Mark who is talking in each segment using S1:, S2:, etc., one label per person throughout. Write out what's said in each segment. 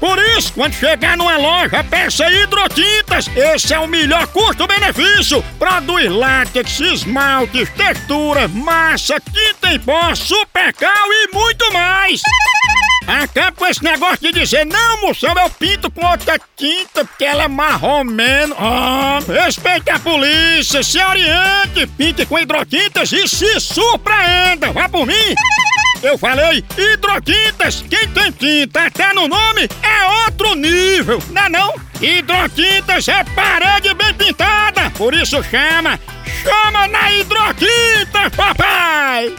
S1: Por isso, quando chegar numa loja, peça hidrotintas. Esse é o melhor custo-benefício. Produz látex, esmaltes, textura, massa, tinta em pó, supercal e muito mais. Acaba com esse negócio de dizer, não, moção, eu pinto com outra tinta porque ela é marromeno. Ah, respeite a polícia, se oriente, pinte com hidrotintas e se surpreenda. Vá por mim. Eu falei hidrotintas. Quem tem tinta até no nome é outro nível, não é não? Hidrotintas é parede bem pintada, por isso chama, chama na hidrotinta, papai!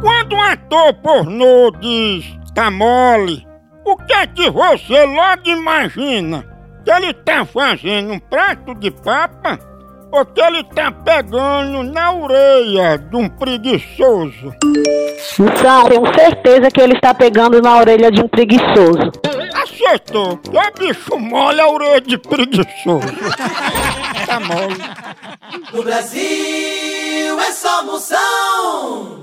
S1: Quando um ator pornô diz tá mole, o que é que você logo imagina? Que ele tá fazendo um prato de papa ou que ele tá pegando na orelha de um preguiçoso?
S2: Moção, tenho certeza que ele está pegando na orelha de um preguiçoso.
S1: Acertou! Que bicho mole a orelha de preguiçoso! tá mole!
S3: No Brasil é só moção.